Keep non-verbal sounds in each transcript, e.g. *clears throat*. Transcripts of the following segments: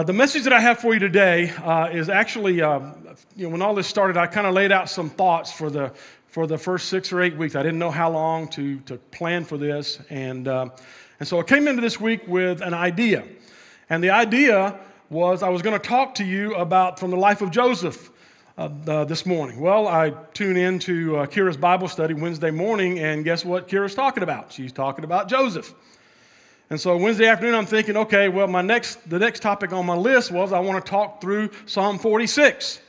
Uh, the message that I have for you today uh, is actually, uh, you know, when all this started, I kind of laid out some thoughts for the for the first six or eight weeks. I didn't know how long to to plan for this, and uh, and so I came into this week with an idea, and the idea was I was going to talk to you about from the life of Joseph. Uh, this morning? Well, I tune in to uh, Kira's Bible study Wednesday morning, and guess what Kira's talking about? She's talking about Joseph. And so Wednesday afternoon, I'm thinking, okay, well, my next, the next topic on my list was I want to talk through Psalm 46.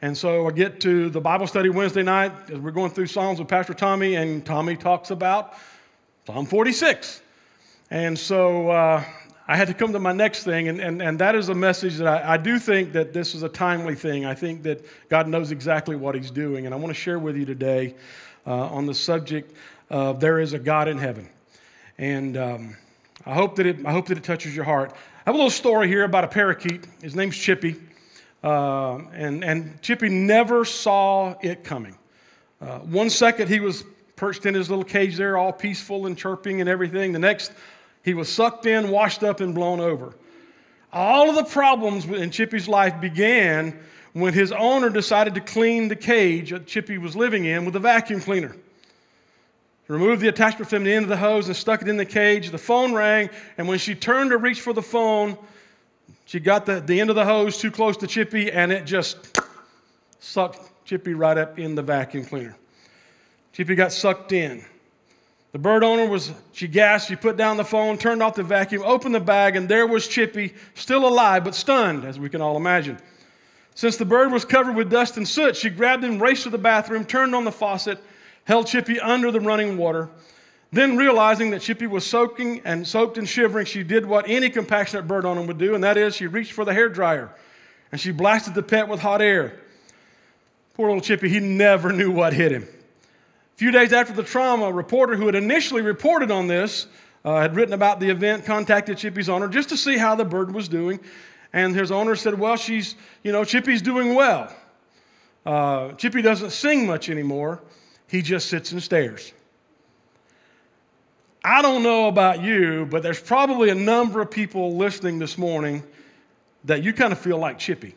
And so I get to the Bible study Wednesday night as we're going through Psalms with Pastor Tommy, and Tommy talks about Psalm 46. And so uh, I had to come to my next thing, and, and, and that is a message that I, I do think that this is a timely thing. I think that God knows exactly what He's doing, and I want to share with you today uh, on the subject of there is a God in heaven. And um, I hope that it, I hope that it touches your heart. I have a little story here about a parakeet. His name's Chippy. Uh, and, and Chippy never saw it coming. Uh, one second he was perched in his little cage there, all peaceful and chirping and everything. The next, he was sucked in, washed up, and blown over. All of the problems in Chippy's life began when his owner decided to clean the cage that Chippy was living in with a vacuum cleaner removed the attachment from the end of the hose and stuck it in the cage. The phone rang, and when she turned to reach for the phone, she got the, the end of the hose too close to Chippy, and it just sucked Chippy right up in the vacuum cleaner. Chippy got sucked in. The bird owner was, she gasped, she put down the phone, turned off the vacuum, opened the bag, and there was Chippy, still alive, but stunned, as we can all imagine. Since the bird was covered with dust and soot, she grabbed him, raced to the bathroom, turned on the faucet, held Chippy under the running water. Then, realizing that Chippy was soaking and soaked and shivering, she did what any compassionate bird owner would do, and that is she reached for the hair dryer and she blasted the pet with hot air. Poor little Chippy, he never knew what hit him. A few days after the trauma, a reporter who had initially reported on this uh, had written about the event, contacted Chippy's owner just to see how the bird was doing. And his owner said, Well, she's, you know, Chippy's doing well. Uh, Chippy doesn't sing much anymore. He just sits and stares. I don't know about you, but there's probably a number of people listening this morning that you kind of feel like Chippy.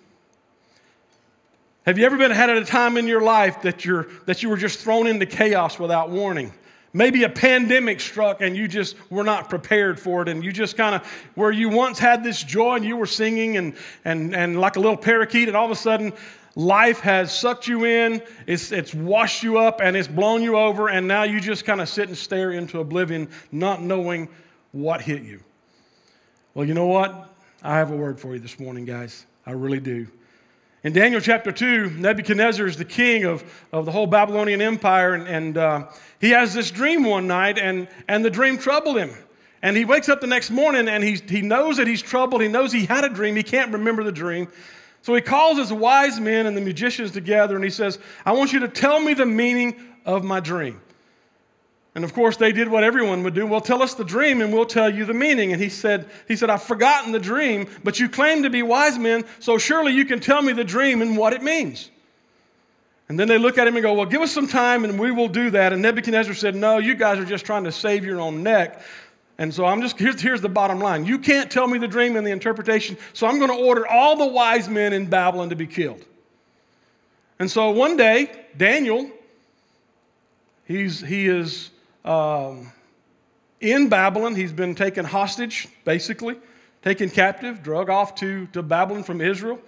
Have you ever been had at a time in your life that, you're, that you were just thrown into chaos without warning? Maybe a pandemic struck and you just were not prepared for it, and you just kind of, where you once had this joy and you were singing and, and, and like a little parakeet, and all of a sudden Life has sucked you in, it's, it's washed you up, and it's blown you over, and now you just kind of sit and stare into oblivion, not knowing what hit you. Well, you know what? I have a word for you this morning, guys. I really do. In Daniel chapter 2, Nebuchadnezzar is the king of, of the whole Babylonian Empire, and, and uh, he has this dream one night, and, and the dream troubled him. And he wakes up the next morning and he, he knows that he's troubled. He knows he had a dream. He can't remember the dream. So he calls his wise men and the magicians together and he says, I want you to tell me the meaning of my dream. And of course, they did what everyone would do. Well, tell us the dream and we'll tell you the meaning. And he said, he said, I've forgotten the dream, but you claim to be wise men, so surely you can tell me the dream and what it means. And then they look at him and go, Well, give us some time and we will do that. And Nebuchadnezzar said, No, you guys are just trying to save your own neck. And so I'm just, here's, here's the bottom line. You can't tell me the dream and the interpretation, so I'm going to order all the wise men in Babylon to be killed. And so one day, Daniel, he's, he is um, in Babylon. He's been taken hostage, basically, taken captive, drug off to, to Babylon from Israel.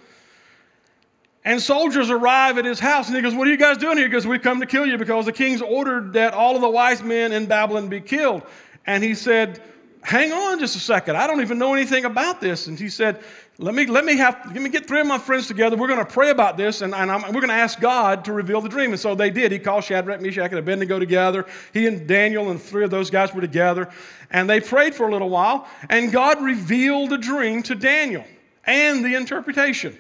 And soldiers arrive at his house, and he goes, What are you guys doing here? He goes, We've come to kill you because the king's ordered that all of the wise men in Babylon be killed. And he said, Hang on just a second. I don't even know anything about this. And he said, let me, let me have, let me get three of my friends together. We're going to pray about this, and, and we're going to ask God to reveal the dream. And so they did. He called Shadrach, Meshach, and Abednego together. He and Daniel and three of those guys were together. And they prayed for a little while, and God revealed the dream to Daniel and the interpretation.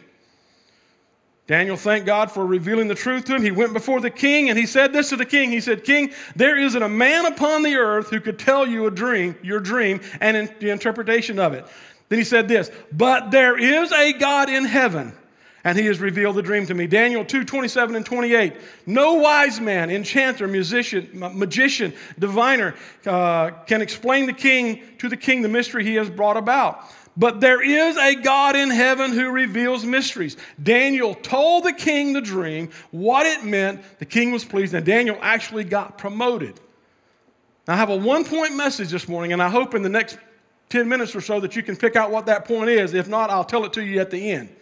Daniel thanked God for revealing the truth to him. He went before the king and he said this to the king. He said, King, there isn't a man upon the earth who could tell you a dream, your dream, and in the interpretation of it. Then he said this, but there is a God in heaven, and he has revealed the dream to me. Daniel 2, 27 and 28. No wise man, enchanter, musician, magician, diviner uh, can explain the king to the king the mystery he has brought about. But there is a God in heaven who reveals mysteries. Daniel told the king the dream, what it meant. The king was pleased, and Daniel actually got promoted. Now, I have a one point message this morning, and I hope in the next 10 minutes or so that you can pick out what that point is. If not, I'll tell it to you at the end.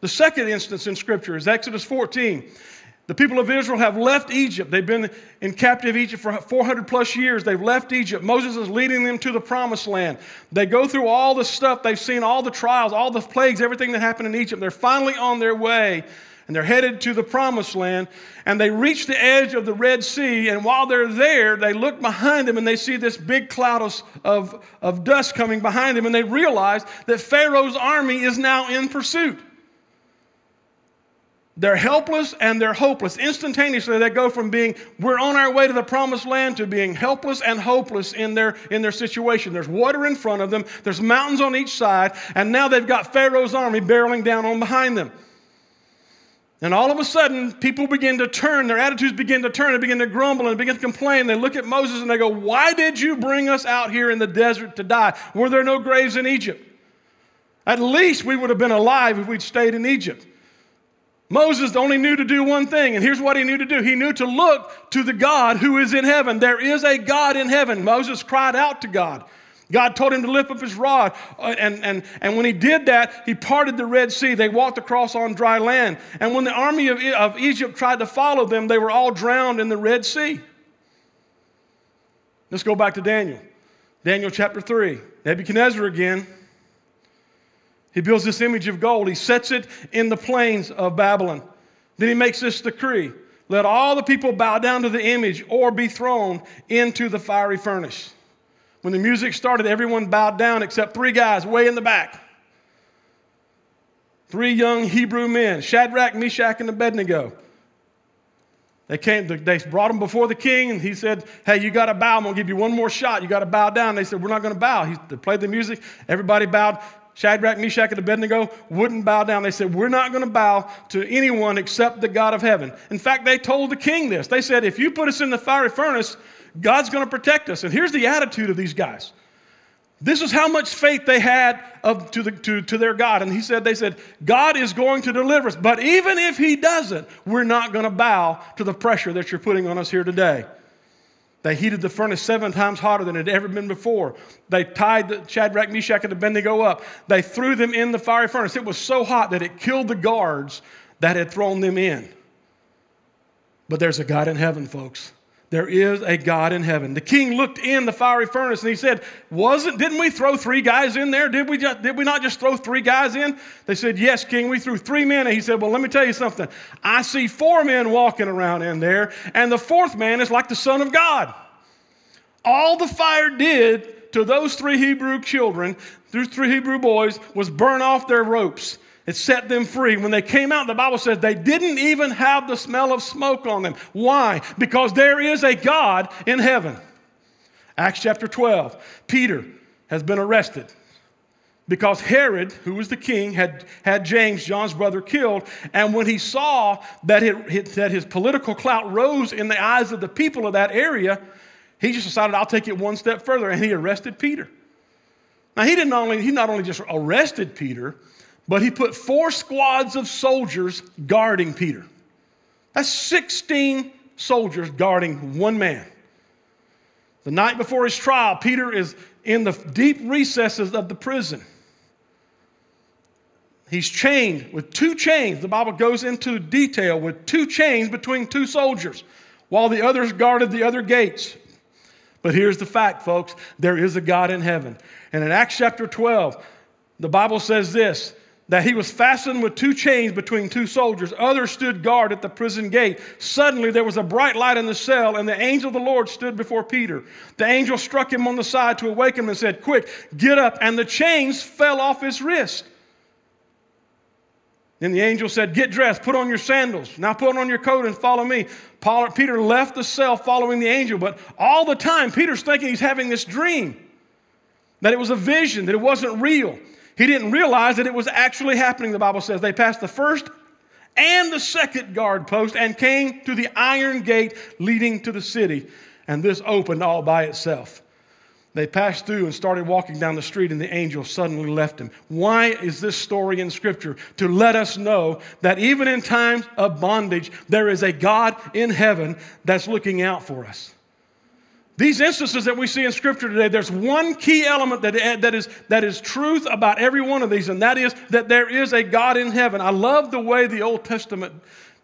The second instance in Scripture is Exodus 14. The people of Israel have left Egypt. They've been in captive Egypt for 400 plus years. They've left Egypt. Moses is leading them to the promised land. They go through all the stuff. They've seen all the trials, all the plagues, everything that happened in Egypt. They're finally on their way and they're headed to the promised land. And they reach the edge of the Red Sea. And while they're there, they look behind them and they see this big cloud of, of, of dust coming behind them. And they realize that Pharaoh's army is now in pursuit. They're helpless and they're hopeless. Instantaneously, they go from being, we're on our way to the promised land, to being helpless and hopeless in their, in their situation. There's water in front of them, there's mountains on each side, and now they've got Pharaoh's army barreling down on behind them. And all of a sudden, people begin to turn, their attitudes begin to turn, they begin to grumble and begin to complain. They look at Moses and they go, Why did you bring us out here in the desert to die? Were there no graves in Egypt? At least we would have been alive if we'd stayed in Egypt. Moses only knew to do one thing, and here's what he knew to do. He knew to look to the God who is in heaven. There is a God in heaven. Moses cried out to God. God told him to lift up his rod. Uh, and, and, and when he did that, he parted the Red Sea. They walked across on dry land. And when the army of, of Egypt tried to follow them, they were all drowned in the Red Sea. Let's go back to Daniel. Daniel chapter 3. Nebuchadnezzar again he builds this image of gold. He sets it in the plains of Babylon. Then he makes this decree let all the people bow down to the image or be thrown into the fiery furnace. When the music started, everyone bowed down except three guys way in the back. Three young Hebrew men, Shadrach, Meshach, and Abednego. They came, they brought him before the king, and he said, Hey, you got to bow. I'm going to give you one more shot. You got to bow down. They said, We're not going to bow. He, they played the music. Everybody bowed. Shadrach, Meshach, and Abednego wouldn't bow down. They said, We're not going to bow to anyone except the God of heaven. In fact, they told the king this. They said, If you put us in the fiery furnace, God's going to protect us. And here's the attitude of these guys. This is how much faith they had of, to, the, to, to their God. And he said, they said, God is going to deliver us. But even if he doesn't, we're not going to bow to the pressure that you're putting on us here today. They heated the furnace seven times hotter than it had ever been before. They tied the Shadrach, Meshach, and Abednego up. They threw them in the fiery furnace. It was so hot that it killed the guards that had thrown them in. But there's a God in heaven, folks. There is a God in heaven. The king looked in the fiery furnace and he said, Wasn't, didn't we throw three guys in there? Did we, just, did we not just throw three guys in? They said, Yes, king, we threw three men. And he said, Well, let me tell you something. I see four men walking around in there, and the fourth man is like the Son of God. All the fire did to those three Hebrew children, those three Hebrew boys, was burn off their ropes. It set them free. When they came out, the Bible says they didn't even have the smell of smoke on them. Why? Because there is a God in heaven. Acts chapter 12. Peter has been arrested because Herod, who was the king, had, had James, John's brother, killed. And when he saw that, it, that his political clout rose in the eyes of the people of that area, he just decided, I'll take it one step further, and he arrested Peter. Now, he didn't only, he not only just arrested Peter, but he put four squads of soldiers guarding Peter. That's 16 soldiers guarding one man. The night before his trial, Peter is in the deep recesses of the prison. He's chained with two chains. The Bible goes into detail with two chains between two soldiers, while the others guarded the other gates. But here's the fact, folks there is a God in heaven. And in Acts chapter 12, the Bible says this that he was fastened with two chains between two soldiers. Others stood guard at the prison gate. Suddenly there was a bright light in the cell, and the angel of the Lord stood before Peter. The angel struck him on the side to awaken him and said, Quick, get up. And the chains fell off his wrist. Then the angel said, Get dressed, put on your sandals. Now put on your coat and follow me. Paul, Peter left the cell following the angel, but all the time, Peter's thinking he's having this dream, that it was a vision, that it wasn't real. He didn't realize that it was actually happening, the Bible says. They passed the first and the second guard post and came to the iron gate leading to the city, and this opened all by itself. They passed through and started walking down the street, and the angel suddenly left him. Why is this story in Scripture? To let us know that even in times of bondage, there is a God in heaven that's looking out for us. These instances that we see in Scripture today, there's one key element that, that, is, that is truth about every one of these, and that is that there is a God in heaven. I love the way the Old Testament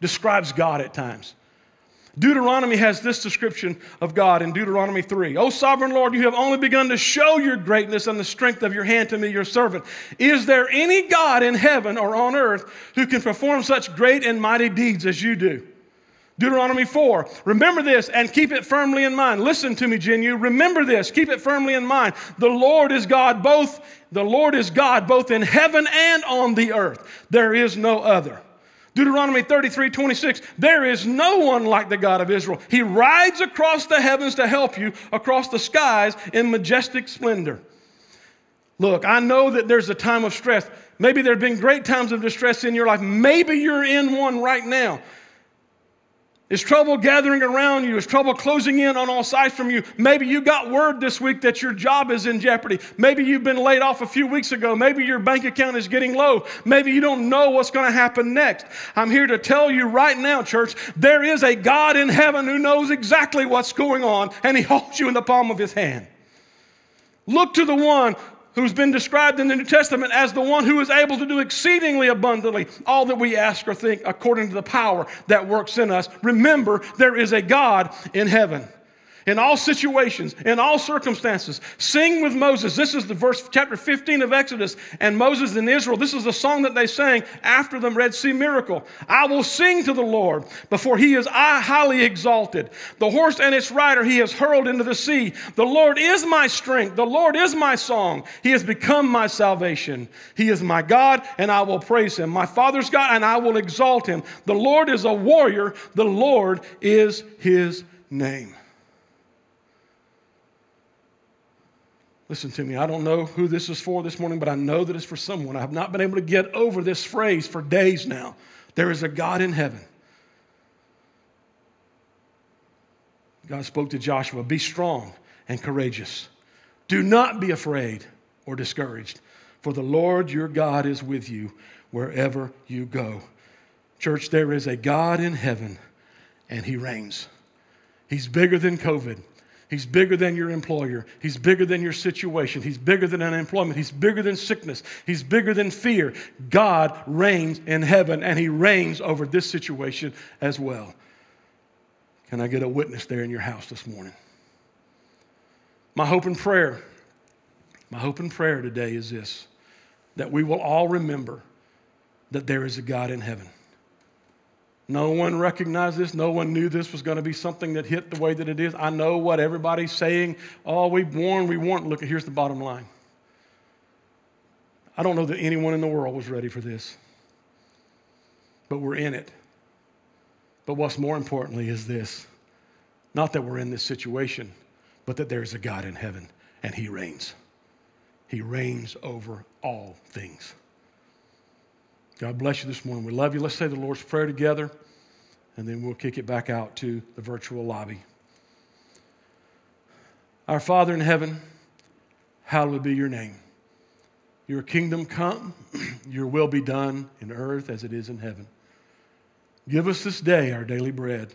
describes God at times. Deuteronomy has this description of God in Deuteronomy 3. O sovereign Lord, you have only begun to show your greatness and the strength of your hand to me, your servant. Is there any God in heaven or on earth who can perform such great and mighty deeds as you do? Deuteronomy 4. Remember this and keep it firmly in mind. Listen to me, Genu. Remember this. Keep it firmly in mind. The Lord is God both, the Lord is God both in heaven and on the earth. There is no other. Deuteronomy 33, 26. There is no one like the God of Israel. He rides across the heavens to help you, across the skies in majestic splendor. Look, I know that there's a time of stress. Maybe there have been great times of distress in your life. Maybe you're in one right now. Is trouble gathering around you? Is trouble closing in on all sides from you? Maybe you got word this week that your job is in jeopardy. Maybe you've been laid off a few weeks ago. Maybe your bank account is getting low. Maybe you don't know what's going to happen next. I'm here to tell you right now, church, there is a God in heaven who knows exactly what's going on, and He holds you in the palm of His hand. Look to the one who's been described in the New Testament as the one who is able to do exceedingly abundantly all that we ask or think according to the power that works in us. Remember, there is a God in heaven in all situations, in all circumstances. Sing with Moses. This is the verse, chapter 15 of Exodus. And Moses and Israel, this is the song that they sang after the Red Sea miracle. I will sing to the Lord before he is highly exalted. The horse and its rider he has hurled into the sea. The Lord is my strength. The Lord is my song. He has become my salvation. He is my God, and I will praise him. My Father's God, and I will exalt him. The Lord is a warrior. The Lord is his name. Listen to me, I don't know who this is for this morning, but I know that it's for someone. I have not been able to get over this phrase for days now. There is a God in heaven. God spoke to Joshua Be strong and courageous. Do not be afraid or discouraged, for the Lord your God is with you wherever you go. Church, there is a God in heaven, and he reigns. He's bigger than COVID. He's bigger than your employer. He's bigger than your situation. He's bigger than unemployment. He's bigger than sickness. He's bigger than fear. God reigns in heaven and He reigns over this situation as well. Can I get a witness there in your house this morning? My hope and prayer, my hope and prayer today is this that we will all remember that there is a God in heaven. No one recognized this. No one knew this was going to be something that hit the way that it is. I know what everybody's saying. Oh, we warned, we warned. Look, here's the bottom line. I don't know that anyone in the world was ready for this, but we're in it. But what's more importantly is this not that we're in this situation, but that there's a God in heaven and He reigns. He reigns over all things. God bless you this morning. We love you. Let's say the Lord's Prayer together, and then we'll kick it back out to the virtual lobby. Our Father in heaven, hallowed be your name. Your kingdom come, *clears throat* your will be done in earth as it is in heaven. Give us this day our daily bread,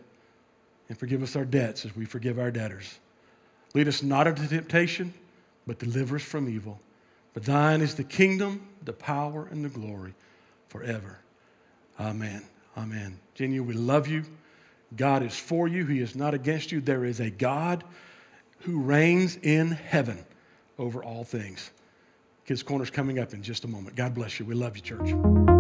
and forgive us our debts as we forgive our debtors. Lead us not into temptation, but deliver us from evil. But thine is the kingdom, the power, and the glory forever. Amen. Amen. Genu, we love you. God is for you, He is not against you. There is a God who reigns in heaven over all things. Kids Corner's coming up in just a moment. God bless you. We love you, church.